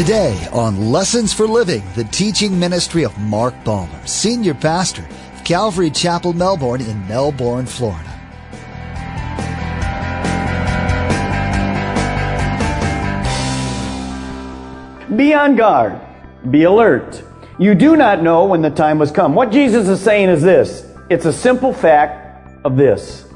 Today on Lessons for Living, the teaching ministry of Mark Balmer, Senior Pastor of Calvary Chapel, Melbourne in Melbourne, Florida. Be on guard. Be alert. You do not know when the time has come. What Jesus is saying is this. It's a simple fact of this.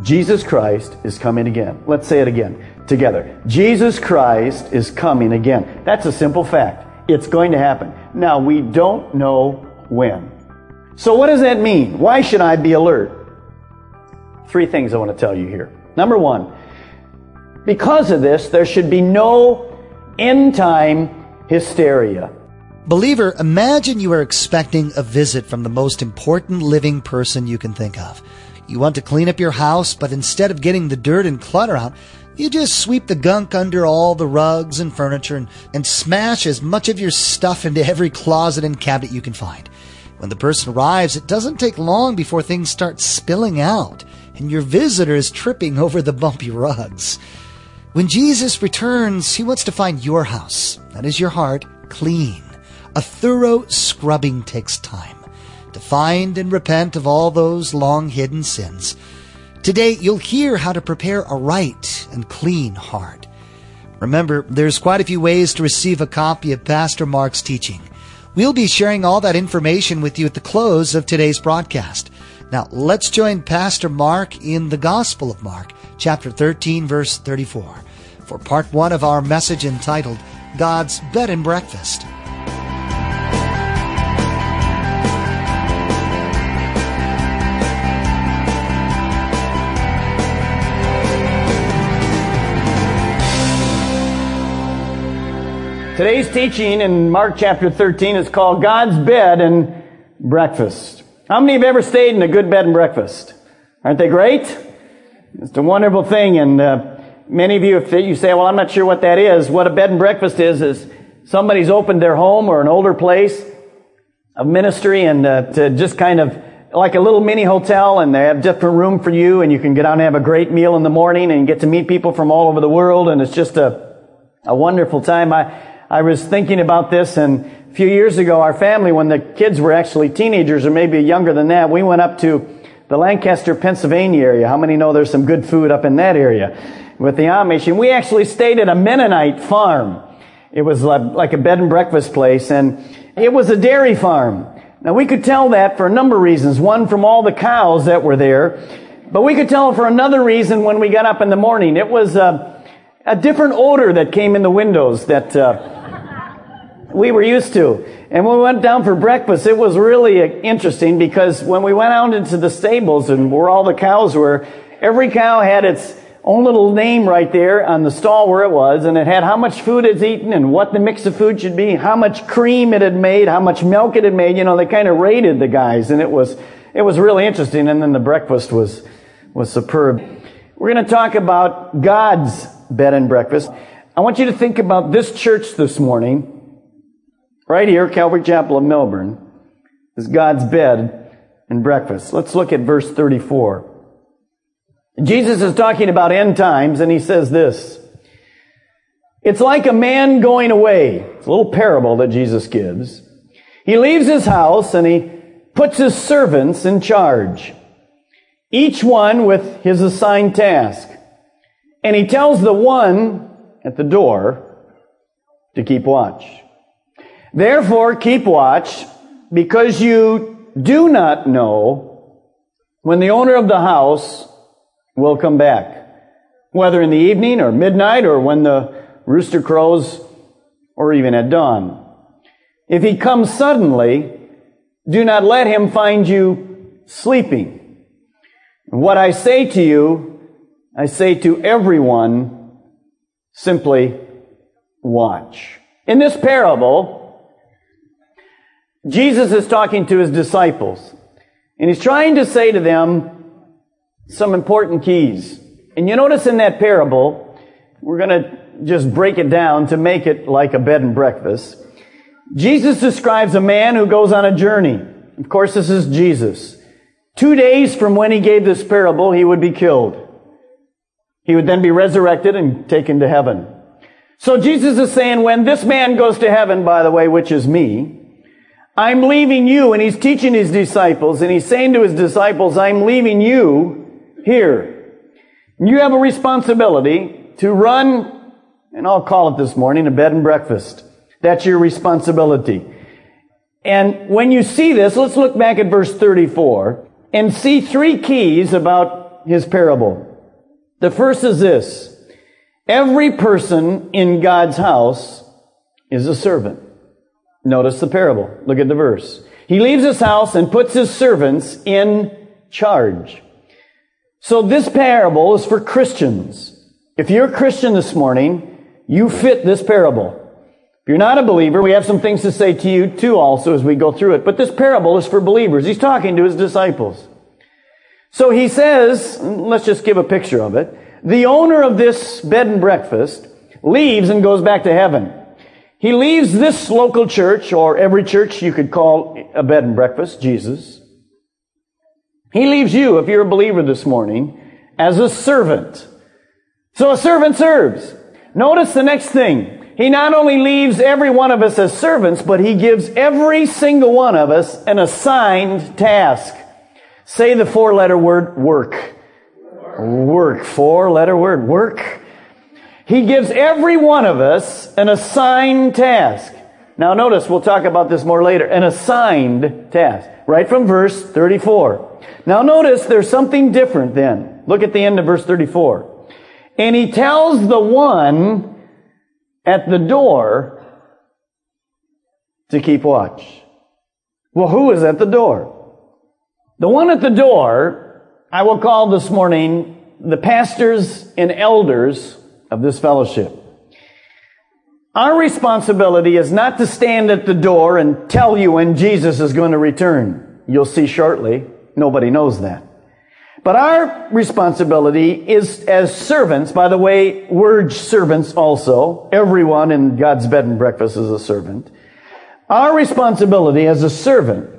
Jesus Christ is coming again. Let's say it again together. Jesus Christ is coming again. That's a simple fact. It's going to happen. Now, we don't know when. So what does that mean? Why should I be alert? Three things I want to tell you here. Number one, because of this, there should be no end time hysteria. Believer, imagine you are expecting a visit from the most important living person you can think of. You want to clean up your house, but instead of getting the dirt and clutter out, you just sweep the gunk under all the rugs and furniture and, and smash as much of your stuff into every closet and cabinet you can find. When the person arrives, it doesn't take long before things start spilling out and your visitor is tripping over the bumpy rugs. When Jesus returns, he wants to find your house, that is your heart, clean. A thorough scrubbing takes time to find and repent of all those long hidden sins. Today, you'll hear how to prepare a right and clean heart. Remember, there's quite a few ways to receive a copy of Pastor Mark's teaching. We'll be sharing all that information with you at the close of today's broadcast. Now, let's join Pastor Mark in the Gospel of Mark, chapter 13, verse 34, for part one of our message entitled God's Bed and Breakfast. Today's teaching in Mark chapter 13 is called God's Bed and Breakfast. How many have ever stayed in a good bed and breakfast? Aren't they great? It's a wonderful thing. And uh, many of you, if you say, well, I'm not sure what that is, what a bed and breakfast is, is somebody's opened their home or an older place of ministry and uh, to just kind of like a little mini hotel and they have different room for you and you can get out and have a great meal in the morning and get to meet people from all over the world and it's just a, a wonderful time. I, I was thinking about this and a few years ago, our family, when the kids were actually teenagers or maybe younger than that, we went up to the Lancaster, Pennsylvania area. How many know there's some good food up in that area with the Amish? And we actually stayed at a Mennonite farm. It was like a bed and breakfast place and it was a dairy farm. Now we could tell that for a number of reasons. One, from all the cows that were there. But we could tell for another reason when we got up in the morning. It was a, a different odor that came in the windows that, uh, we were used to. And when we went down for breakfast, it was really interesting because when we went out into the stables and where all the cows were, every cow had its own little name right there on the stall where it was, and it had how much food it's eaten and what the mix of food should be, how much cream it had made, how much milk it had made. You know, they kind of rated the guys, and it was it was really interesting. And then the breakfast was was superb. We're going to talk about God's bed and breakfast. I want you to think about this church this morning Right here, Calvary Chapel of Melbourne, is God's bed and breakfast. Let's look at verse 34. Jesus is talking about end times, and he says this. It's like a man going away. It's a little parable that Jesus gives. He leaves his house and he puts his servants in charge, each one with his assigned task. And he tells the one at the door to keep watch. Therefore, keep watch, because you do not know when the owner of the house will come back, whether in the evening or midnight or when the rooster crows or even at dawn. If he comes suddenly, do not let him find you sleeping. What I say to you, I say to everyone, simply watch. In this parable, Jesus is talking to his disciples, and he's trying to say to them some important keys. And you notice in that parable, we're going to just break it down to make it like a bed and breakfast. Jesus describes a man who goes on a journey. Of course, this is Jesus. Two days from when he gave this parable, he would be killed. He would then be resurrected and taken to heaven. So Jesus is saying, when this man goes to heaven, by the way, which is me, I'm leaving you, and he's teaching his disciples, and he's saying to his disciples, I'm leaving you here. You have a responsibility to run, and I'll call it this morning, a bed and breakfast. That's your responsibility. And when you see this, let's look back at verse 34 and see three keys about his parable. The first is this. Every person in God's house is a servant. Notice the parable. Look at the verse. He leaves his house and puts his servants in charge. So this parable is for Christians. If you're a Christian this morning, you fit this parable. If you're not a believer, we have some things to say to you too also as we go through it. But this parable is for believers. He's talking to his disciples. So he says, let's just give a picture of it. The owner of this bed and breakfast leaves and goes back to heaven. He leaves this local church, or every church you could call a bed and breakfast, Jesus. He leaves you, if you're a believer this morning, as a servant. So a servant serves. Notice the next thing. He not only leaves every one of us as servants, but he gives every single one of us an assigned task. Say the four letter word work. Work. Four letter word. Work. He gives every one of us an assigned task. Now notice, we'll talk about this more later. An assigned task. Right from verse 34. Now notice there's something different then. Look at the end of verse 34. And he tells the one at the door to keep watch. Well, who is at the door? The one at the door, I will call this morning the pastors and elders of this fellowship. Our responsibility is not to stand at the door and tell you when Jesus is going to return. You'll see shortly. Nobody knows that. But our responsibility is as servants, by the way, we're servants also. Everyone in God's bed and breakfast is a servant. Our responsibility as a servant,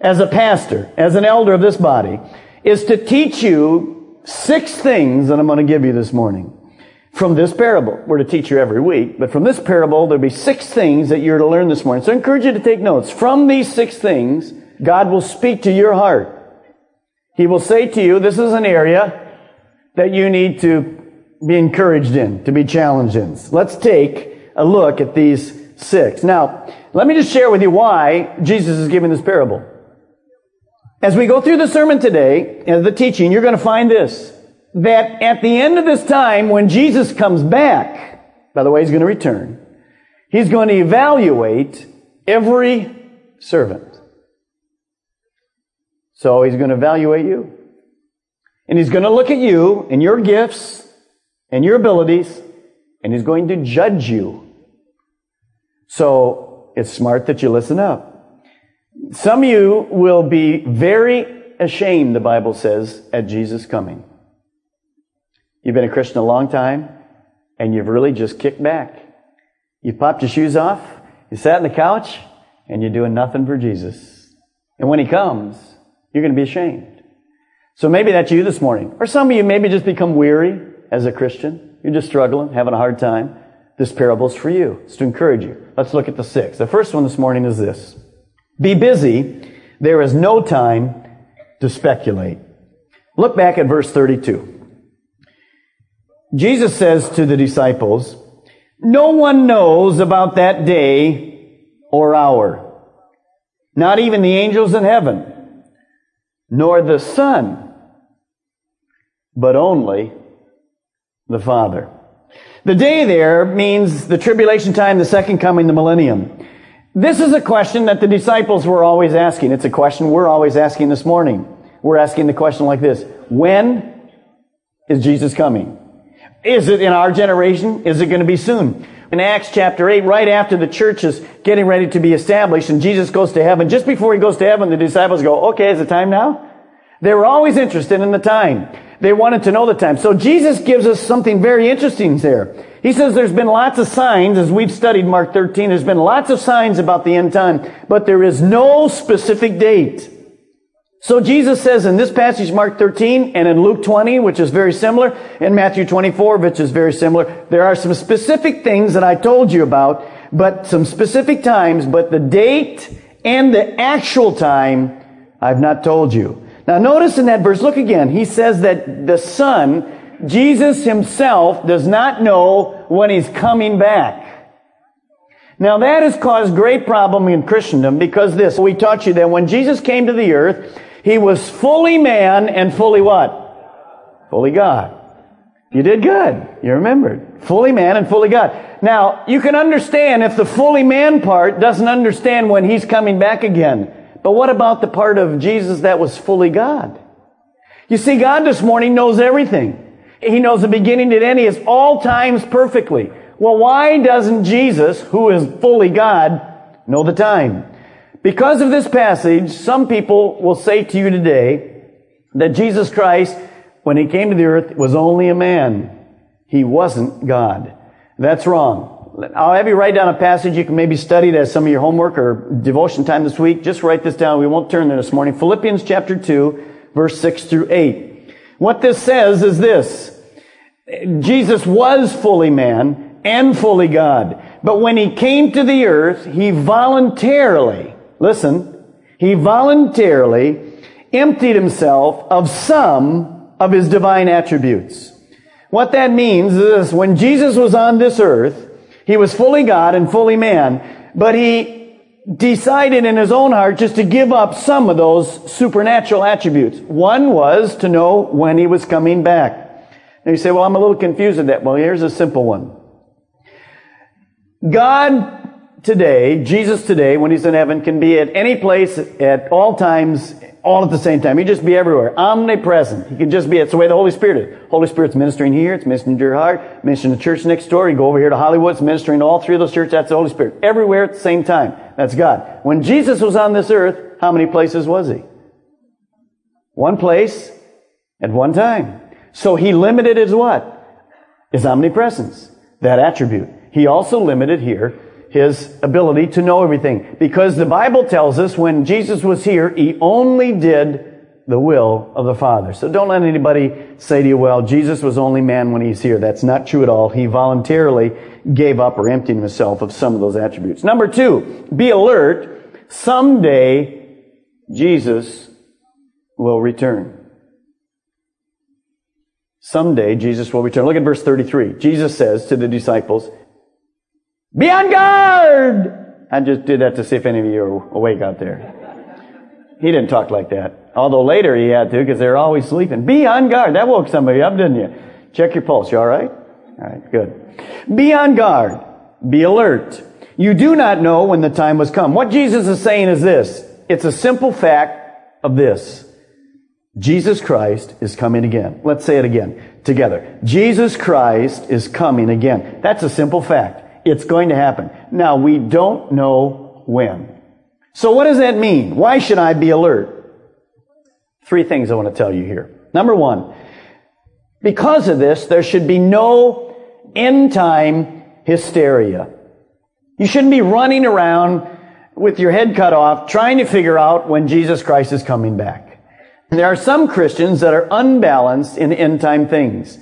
as a pastor, as an elder of this body, is to teach you six things that I'm going to give you this morning from this parable. We're to teach you every week, but from this parable, there'll be six things that you're to learn this morning. So I encourage you to take notes. From these six things, God will speak to your heart. He will say to you, this is an area that you need to be encouraged in, to be challenged in. Let's take a look at these six. Now, let me just share with you why Jesus is giving this parable. As we go through the sermon today, and the teaching, you're going to find this that at the end of this time, when Jesus comes back, by the way, he's going to return, he's going to evaluate every servant. So he's going to evaluate you. And he's going to look at you and your gifts and your abilities, and he's going to judge you. So it's smart that you listen up. Some of you will be very ashamed, the Bible says, at Jesus coming. You've been a Christian a long time, and you've really just kicked back. You popped your shoes off, you sat on the couch, and you're doing nothing for Jesus. And when He comes, you're going to be ashamed. So maybe that's you this morning. Or some of you maybe just become weary as a Christian. You're just struggling, having a hard time. This parable is for you. It's to encourage you. Let's look at the six. The first one this morning is this. Be busy. There is no time to speculate. Look back at verse 32. Jesus says to the disciples, no one knows about that day or hour. Not even the angels in heaven, nor the Son, but only the Father. The day there means the tribulation time, the second coming, the millennium. This is a question that the disciples were always asking. It's a question we're always asking this morning. We're asking the question like this. When is Jesus coming? Is it in our generation? Is it going to be soon? In Acts chapter 8, right after the church is getting ready to be established and Jesus goes to heaven, just before he goes to heaven, the disciples go, okay, is it time now? They were always interested in the time. They wanted to know the time. So Jesus gives us something very interesting there. He says there's been lots of signs, as we've studied Mark 13, there's been lots of signs about the end time, but there is no specific date. So Jesus says in this passage, Mark 13, and in Luke 20, which is very similar, in Matthew 24, which is very similar, there are some specific things that I told you about, but some specific times, but the date and the actual time I've not told you. Now notice in that verse, look again, he says that the Son, Jesus himself, does not know when he's coming back. Now that has caused great problem in Christendom because this, we taught you that when Jesus came to the earth, he was fully man and fully what? Fully God. You did good. You remembered. Fully man and fully God. Now, you can understand if the fully man part doesn't understand when he's coming back again. But what about the part of Jesus that was fully God? You see, God this morning knows everything. He knows the beginning to end. He all times perfectly. Well, why doesn't Jesus, who is fully God, know the time? Because of this passage, some people will say to you today that Jesus Christ, when he came to the earth, was only a man. He wasn't God. That's wrong. I'll have you write down a passage. You can maybe study it as some of your homework or devotion time this week. Just write this down. We won't turn there this morning. Philippians chapter 2, verse 6 through 8. What this says is this. Jesus was fully man and fully God. But when he came to the earth, he voluntarily listen, he voluntarily emptied himself of some of his divine attributes. What that means is when Jesus was on this earth, he was fully God and fully man, but he decided in his own heart just to give up some of those supernatural attributes. One was to know when he was coming back. And you say, well, I'm a little confused at that. Well, here's a simple one. God today, Jesus today, when he's in heaven, can be at any place at all times, all at the same time. He just be everywhere. Omnipresent. He can just be, it's the way the Holy Spirit is. Holy Spirit's ministering here, it's ministering to your heart, ministering to the church next door. You go over here to Hollywood, it's ministering to all three of those churches, that's the Holy Spirit. Everywhere at the same time. That's God. When Jesus was on this earth, how many places was he? One place at one time. So he limited his what? His omnipresence. That attribute. He also limited here his ability to know everything. Because the Bible tells us when Jesus was here, he only did the will of the Father. So don't let anybody say to you, well, Jesus was only man when he's here. That's not true at all. He voluntarily gave up or emptied himself of some of those attributes. Number two, be alert. Someday, Jesus will return. Someday, Jesus will return. Look at verse 33. Jesus says to the disciples, be on guard! I just did that to see if any of you are awake out there. He didn't talk like that. Although later he had to because they were always sleeping. Be on guard. That woke somebody up, didn't you? Check your pulse. You alright? Alright, good. Be on guard. Be alert. You do not know when the time was come. What Jesus is saying is this. It's a simple fact of this. Jesus Christ is coming again. Let's say it again together. Jesus Christ is coming again. That's a simple fact. It's going to happen. Now, we don't know when. So what does that mean? Why should I be alert? Three things I want to tell you here. Number one, because of this, there should be no end time hysteria. You shouldn't be running around with your head cut off trying to figure out when Jesus Christ is coming back. There are some Christians that are unbalanced in end time things.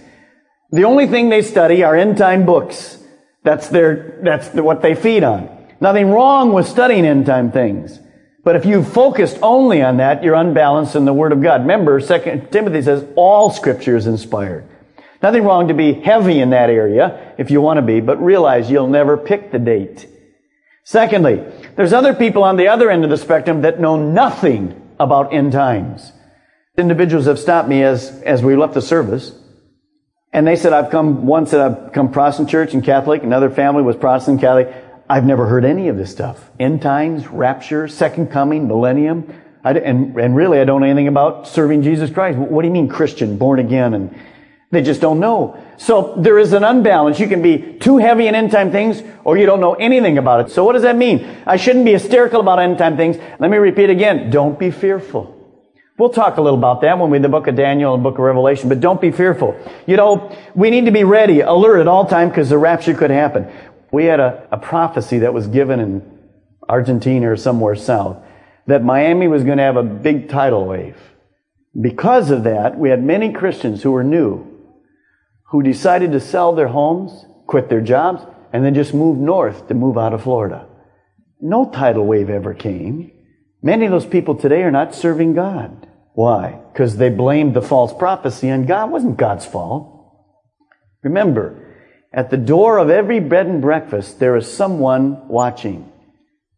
The only thing they study are end time books. That's their, that's what they feed on. Nothing wrong with studying end time things. But if you focused only on that, you're unbalanced in the Word of God. Remember, Second Timothy says all Scripture is inspired. Nothing wrong to be heavy in that area if you want to be, but realize you'll never pick the date. Secondly, there's other people on the other end of the spectrum that know nothing about end times. Individuals have stopped me as, as we left the service and they said, I've come once that I've come Protestant church and Catholic. Another family was Protestant Catholic. I've never heard any of this stuff. End times, rapture, second coming, millennium. I, and, and really, I don't know anything about serving Jesus Christ. What do you mean Christian, born again? And they just don't know. So there is an unbalance. You can be too heavy in end time things, or you don't know anything about it. So what does that mean? I shouldn't be hysterical about end time things. Let me repeat again. Don't be fearful. We'll talk a little about that when we the book of Daniel and book of Revelation, but don't be fearful. You know, we need to be ready, alert at all time because the rapture could happen. We had a, a prophecy that was given in Argentina or somewhere south that Miami was going to have a big tidal wave. Because of that, we had many Christians who were new, who decided to sell their homes, quit their jobs, and then just move north to move out of Florida. No tidal wave ever came. Many of those people today are not serving God. Why? Because they blamed the false prophecy on God. It wasn't God's fault. Remember, at the door of every bed and breakfast, there is someone watching.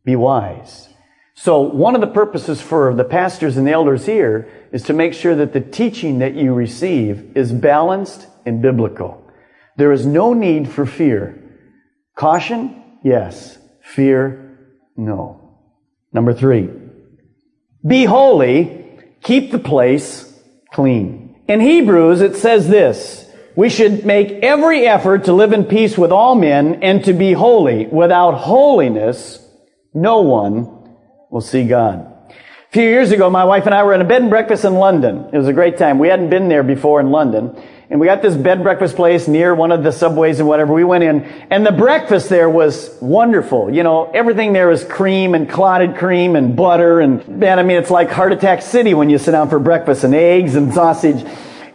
Be wise. So one of the purposes for the pastors and the elders here is to make sure that the teaching that you receive is balanced and biblical. There is no need for fear. Caution? Yes. Fear? No. Number three. Be holy. Keep the place clean. In Hebrews, it says this. We should make every effort to live in peace with all men and to be holy. Without holiness, no one will see God. A few years ago, my wife and I were at a bed and breakfast in London. It was a great time. We hadn't been there before in London. And we got this bed breakfast place near one of the subways and whatever. We went in and the breakfast there was wonderful. You know, everything there was cream and clotted cream and butter and man, I mean, it's like heart attack city when you sit down for breakfast and eggs and sausage.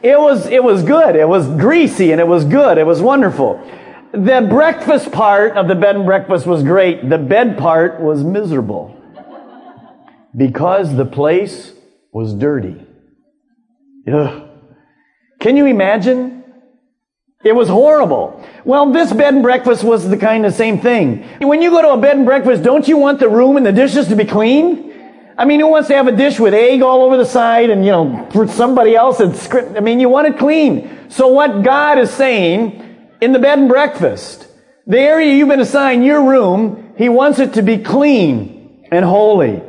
It was, it was good. It was greasy and it was good. It was wonderful. The breakfast part of the bed and breakfast was great. The bed part was miserable because the place was dirty. Ugh. Can you imagine? It was horrible. Well, this bed and breakfast was the kind of same thing. When you go to a bed and breakfast, don't you want the room and the dishes to be clean? I mean, who wants to have a dish with egg all over the side and, you know, for somebody else it's? I mean, you want it clean. So what God is saying in the bed and breakfast, the area you've been assigned, your room, He wants it to be clean and holy.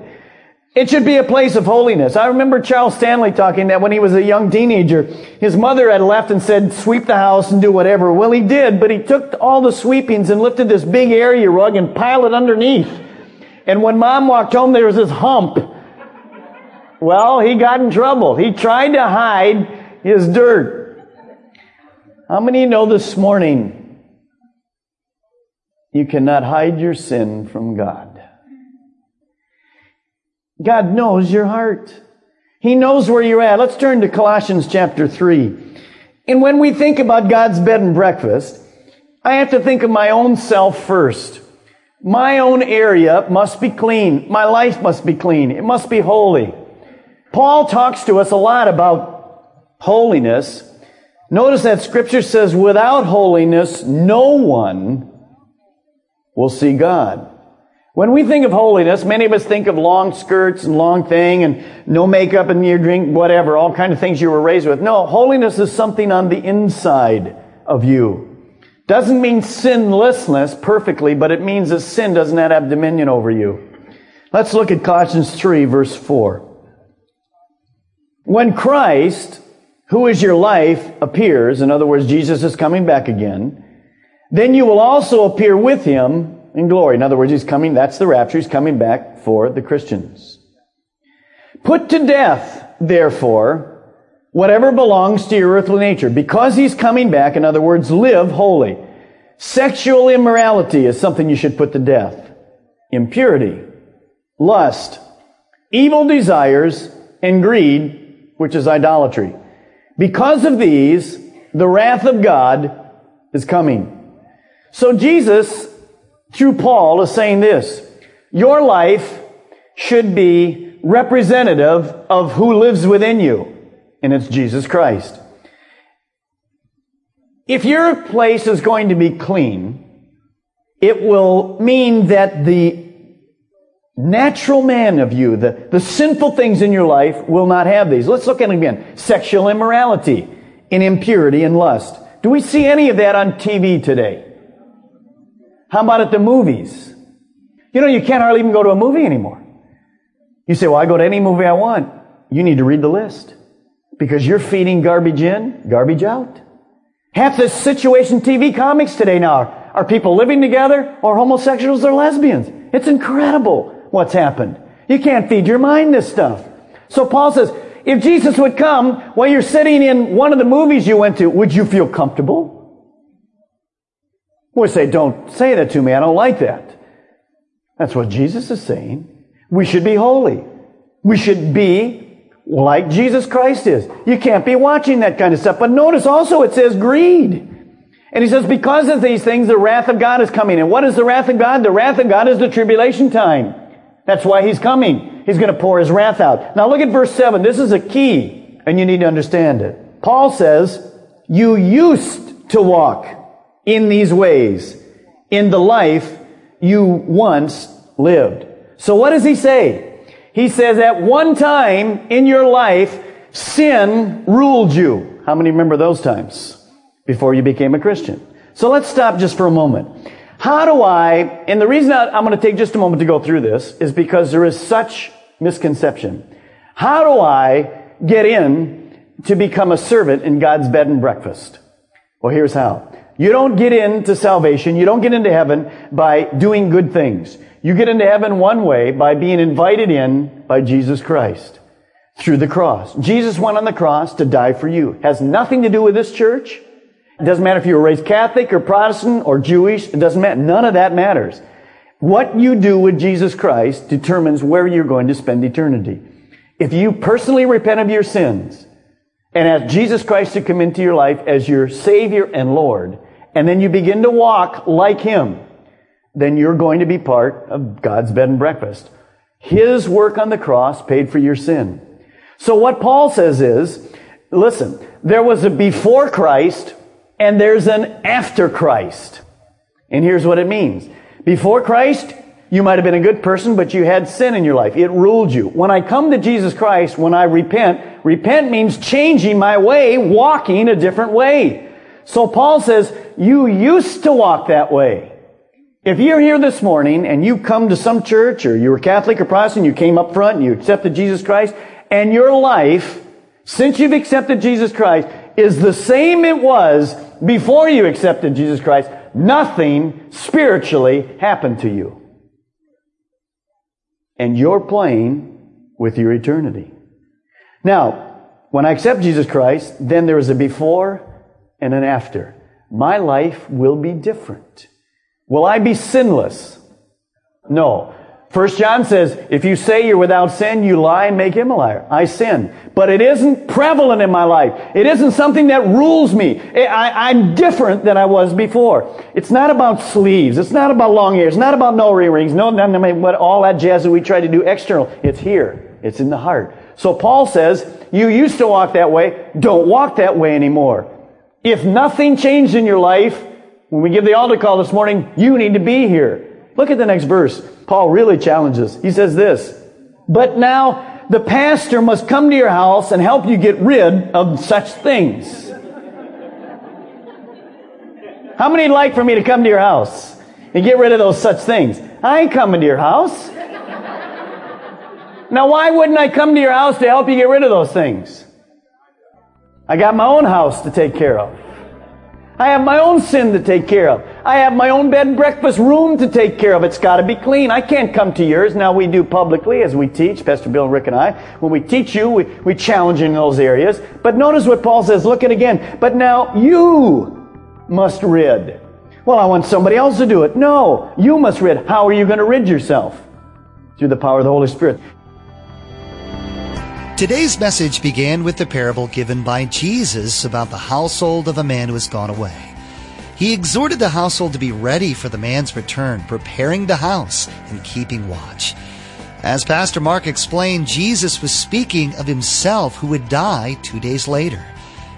It should be a place of holiness. I remember Charles Stanley talking that when he was a young teenager, his mother had left and said, sweep the house and do whatever. Well, he did, but he took all the sweepings and lifted this big area rug and piled it underneath. And when mom walked home, there was this hump. Well, he got in trouble. He tried to hide his dirt. How many know this morning you cannot hide your sin from God? God knows your heart. He knows where you're at. Let's turn to Colossians chapter 3. And when we think about God's bed and breakfast, I have to think of my own self first. My own area must be clean. My life must be clean. It must be holy. Paul talks to us a lot about holiness. Notice that scripture says, without holiness, no one will see God. When we think of holiness, many of us think of long skirts and long thing and no makeup and your drink, whatever, all kind of things you were raised with. No, holiness is something on the inside of you. Doesn't mean sinlessness perfectly, but it means that sin does not have dominion over you. Let's look at Colossians 3 verse 4. When Christ, who is your life, appears, in other words, Jesus is coming back again, then you will also appear with him in glory. In other words, he's coming, that's the rapture, he's coming back for the Christians. Put to death, therefore, whatever belongs to your earthly nature. Because he's coming back, in other words, live holy. Sexual immorality is something you should put to death. Impurity, lust, evil desires, and greed, which is idolatry. Because of these, the wrath of God is coming. So Jesus through Paul is saying this. Your life should be representative of who lives within you, and it's Jesus Christ. If your place is going to be clean, it will mean that the natural man of you, the, the sinful things in your life, will not have these. Let's look at it again. Sexual immorality, and impurity, and lust. Do we see any of that on TV today? How about at the movies? You know, you can't hardly even go to a movie anymore. You say, well, I go to any movie I want. You need to read the list. Because you're feeding garbage in, garbage out. Half the situation TV comics today now are people living together or homosexuals or lesbians. It's incredible what's happened. You can't feed your mind this stuff. So Paul says, if Jesus would come while you're sitting in one of the movies you went to, would you feel comfortable? We say, don't say that to me. I don't like that. That's what Jesus is saying. We should be holy. We should be like Jesus Christ is. You can't be watching that kind of stuff. But notice also it says greed. And he says, because of these things, the wrath of God is coming. And what is the wrath of God? The wrath of God is the tribulation time. That's why he's coming. He's going to pour his wrath out. Now look at verse 7. This is a key, and you need to understand it. Paul says, you used to walk in these ways in the life you once lived. So what does he say? He says, at one time in your life, sin ruled you. How many remember those times? Before you became a Christian. So let's stop just for a moment. How do I, and the reason I'm going to take just a moment to go through this is because there is such misconception. How do I get in to become a servant in God's bed and breakfast? Well, here's how. You don't get into salvation, you don't get into heaven by doing good things. You get into heaven one way by being invited in by Jesus Christ through the cross. Jesus went on the cross to die for you. Has nothing to do with this church. It doesn't matter if you were raised Catholic or Protestant or Jewish. It doesn't matter. None of that matters. What you do with Jesus Christ determines where you're going to spend eternity. If you personally repent of your sins and ask Jesus Christ to come into your life as your Savior and Lord, and then you begin to walk like Him, then you're going to be part of God's bed and breakfast. His work on the cross paid for your sin. So what Paul says is, listen, there was a before Christ and there's an after Christ. And here's what it means. Before Christ, you might have been a good person, but you had sin in your life. It ruled you. When I come to Jesus Christ, when I repent, repent means changing my way, walking a different way. So Paul says, you used to walk that way. If you're here this morning and you come to some church or you were Catholic or Protestant, you came up front and you accepted Jesus Christ, and your life, since you've accepted Jesus Christ, is the same it was before you accepted Jesus Christ, nothing spiritually happened to you. And you're playing with your eternity. Now, when I accept Jesus Christ, then there is a before and an after. My life will be different. Will I be sinless? No. First John says, if you say you're without sin, you lie and make him a liar. I sin. But it isn't prevalent in my life. It isn't something that rules me. I, am different than I was before. It's not about sleeves. It's not about long hair. It's not about no earrings. No, no, no, what, all that jazz that we try to do external. It's here. It's in the heart. So Paul says, you used to walk that way. Don't walk that way anymore. If nothing changed in your life, when we give the altar call this morning, you need to be here. Look at the next verse. Paul really challenges. He says this, but now the pastor must come to your house and help you get rid of such things. How many would like for me to come to your house and get rid of those such things? I ain't coming to your house. Now, why wouldn't I come to your house to help you get rid of those things? I got my own house to take care of. I have my own sin to take care of. I have my own bed and breakfast room to take care of. It's got to be clean. I can't come to yours. Now we do publicly as we teach, Pastor Bill, Rick, and I. When we teach you, we, we challenge in those areas. But notice what Paul says. Look at it again. But now you must rid. Well, I want somebody else to do it. No, you must rid. How are you going to rid yourself? Through the power of the Holy Spirit. Today's message began with the parable given by Jesus about the household of a man who has gone away. He exhorted the household to be ready for the man's return, preparing the house and keeping watch. As Pastor Mark explained, Jesus was speaking of himself who would die two days later.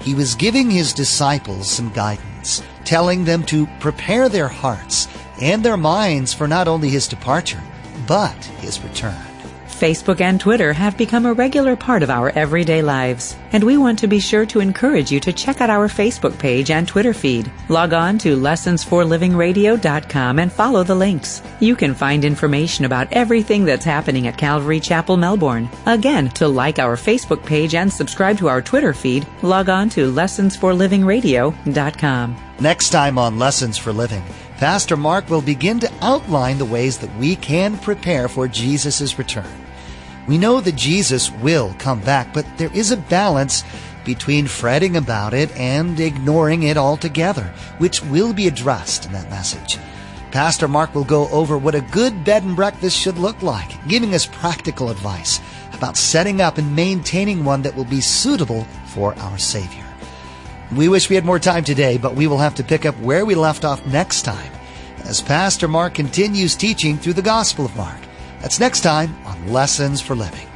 He was giving his disciples some guidance, telling them to prepare their hearts and their minds for not only his departure, but his return. Facebook and Twitter have become a regular part of our everyday lives, and we want to be sure to encourage you to check out our Facebook page and Twitter feed. Log on to lessonsforlivingradio.com and follow the links. You can find information about everything that's happening at Calvary Chapel, Melbourne. Again, to like our Facebook page and subscribe to our Twitter feed, log on to lessonsforlivingradio.com. Next time on Lessons for Living, Pastor Mark will begin to outline the ways that we can prepare for Jesus' return. We know that Jesus will come back, but there is a balance between fretting about it and ignoring it altogether, which will be addressed in that message. Pastor Mark will go over what a good bed and breakfast should look like, giving us practical advice about setting up and maintaining one that will be suitable for our Savior. We wish we had more time today, but we will have to pick up where we left off next time as Pastor Mark continues teaching through the Gospel of Mark. That's next time on Lessons for Living.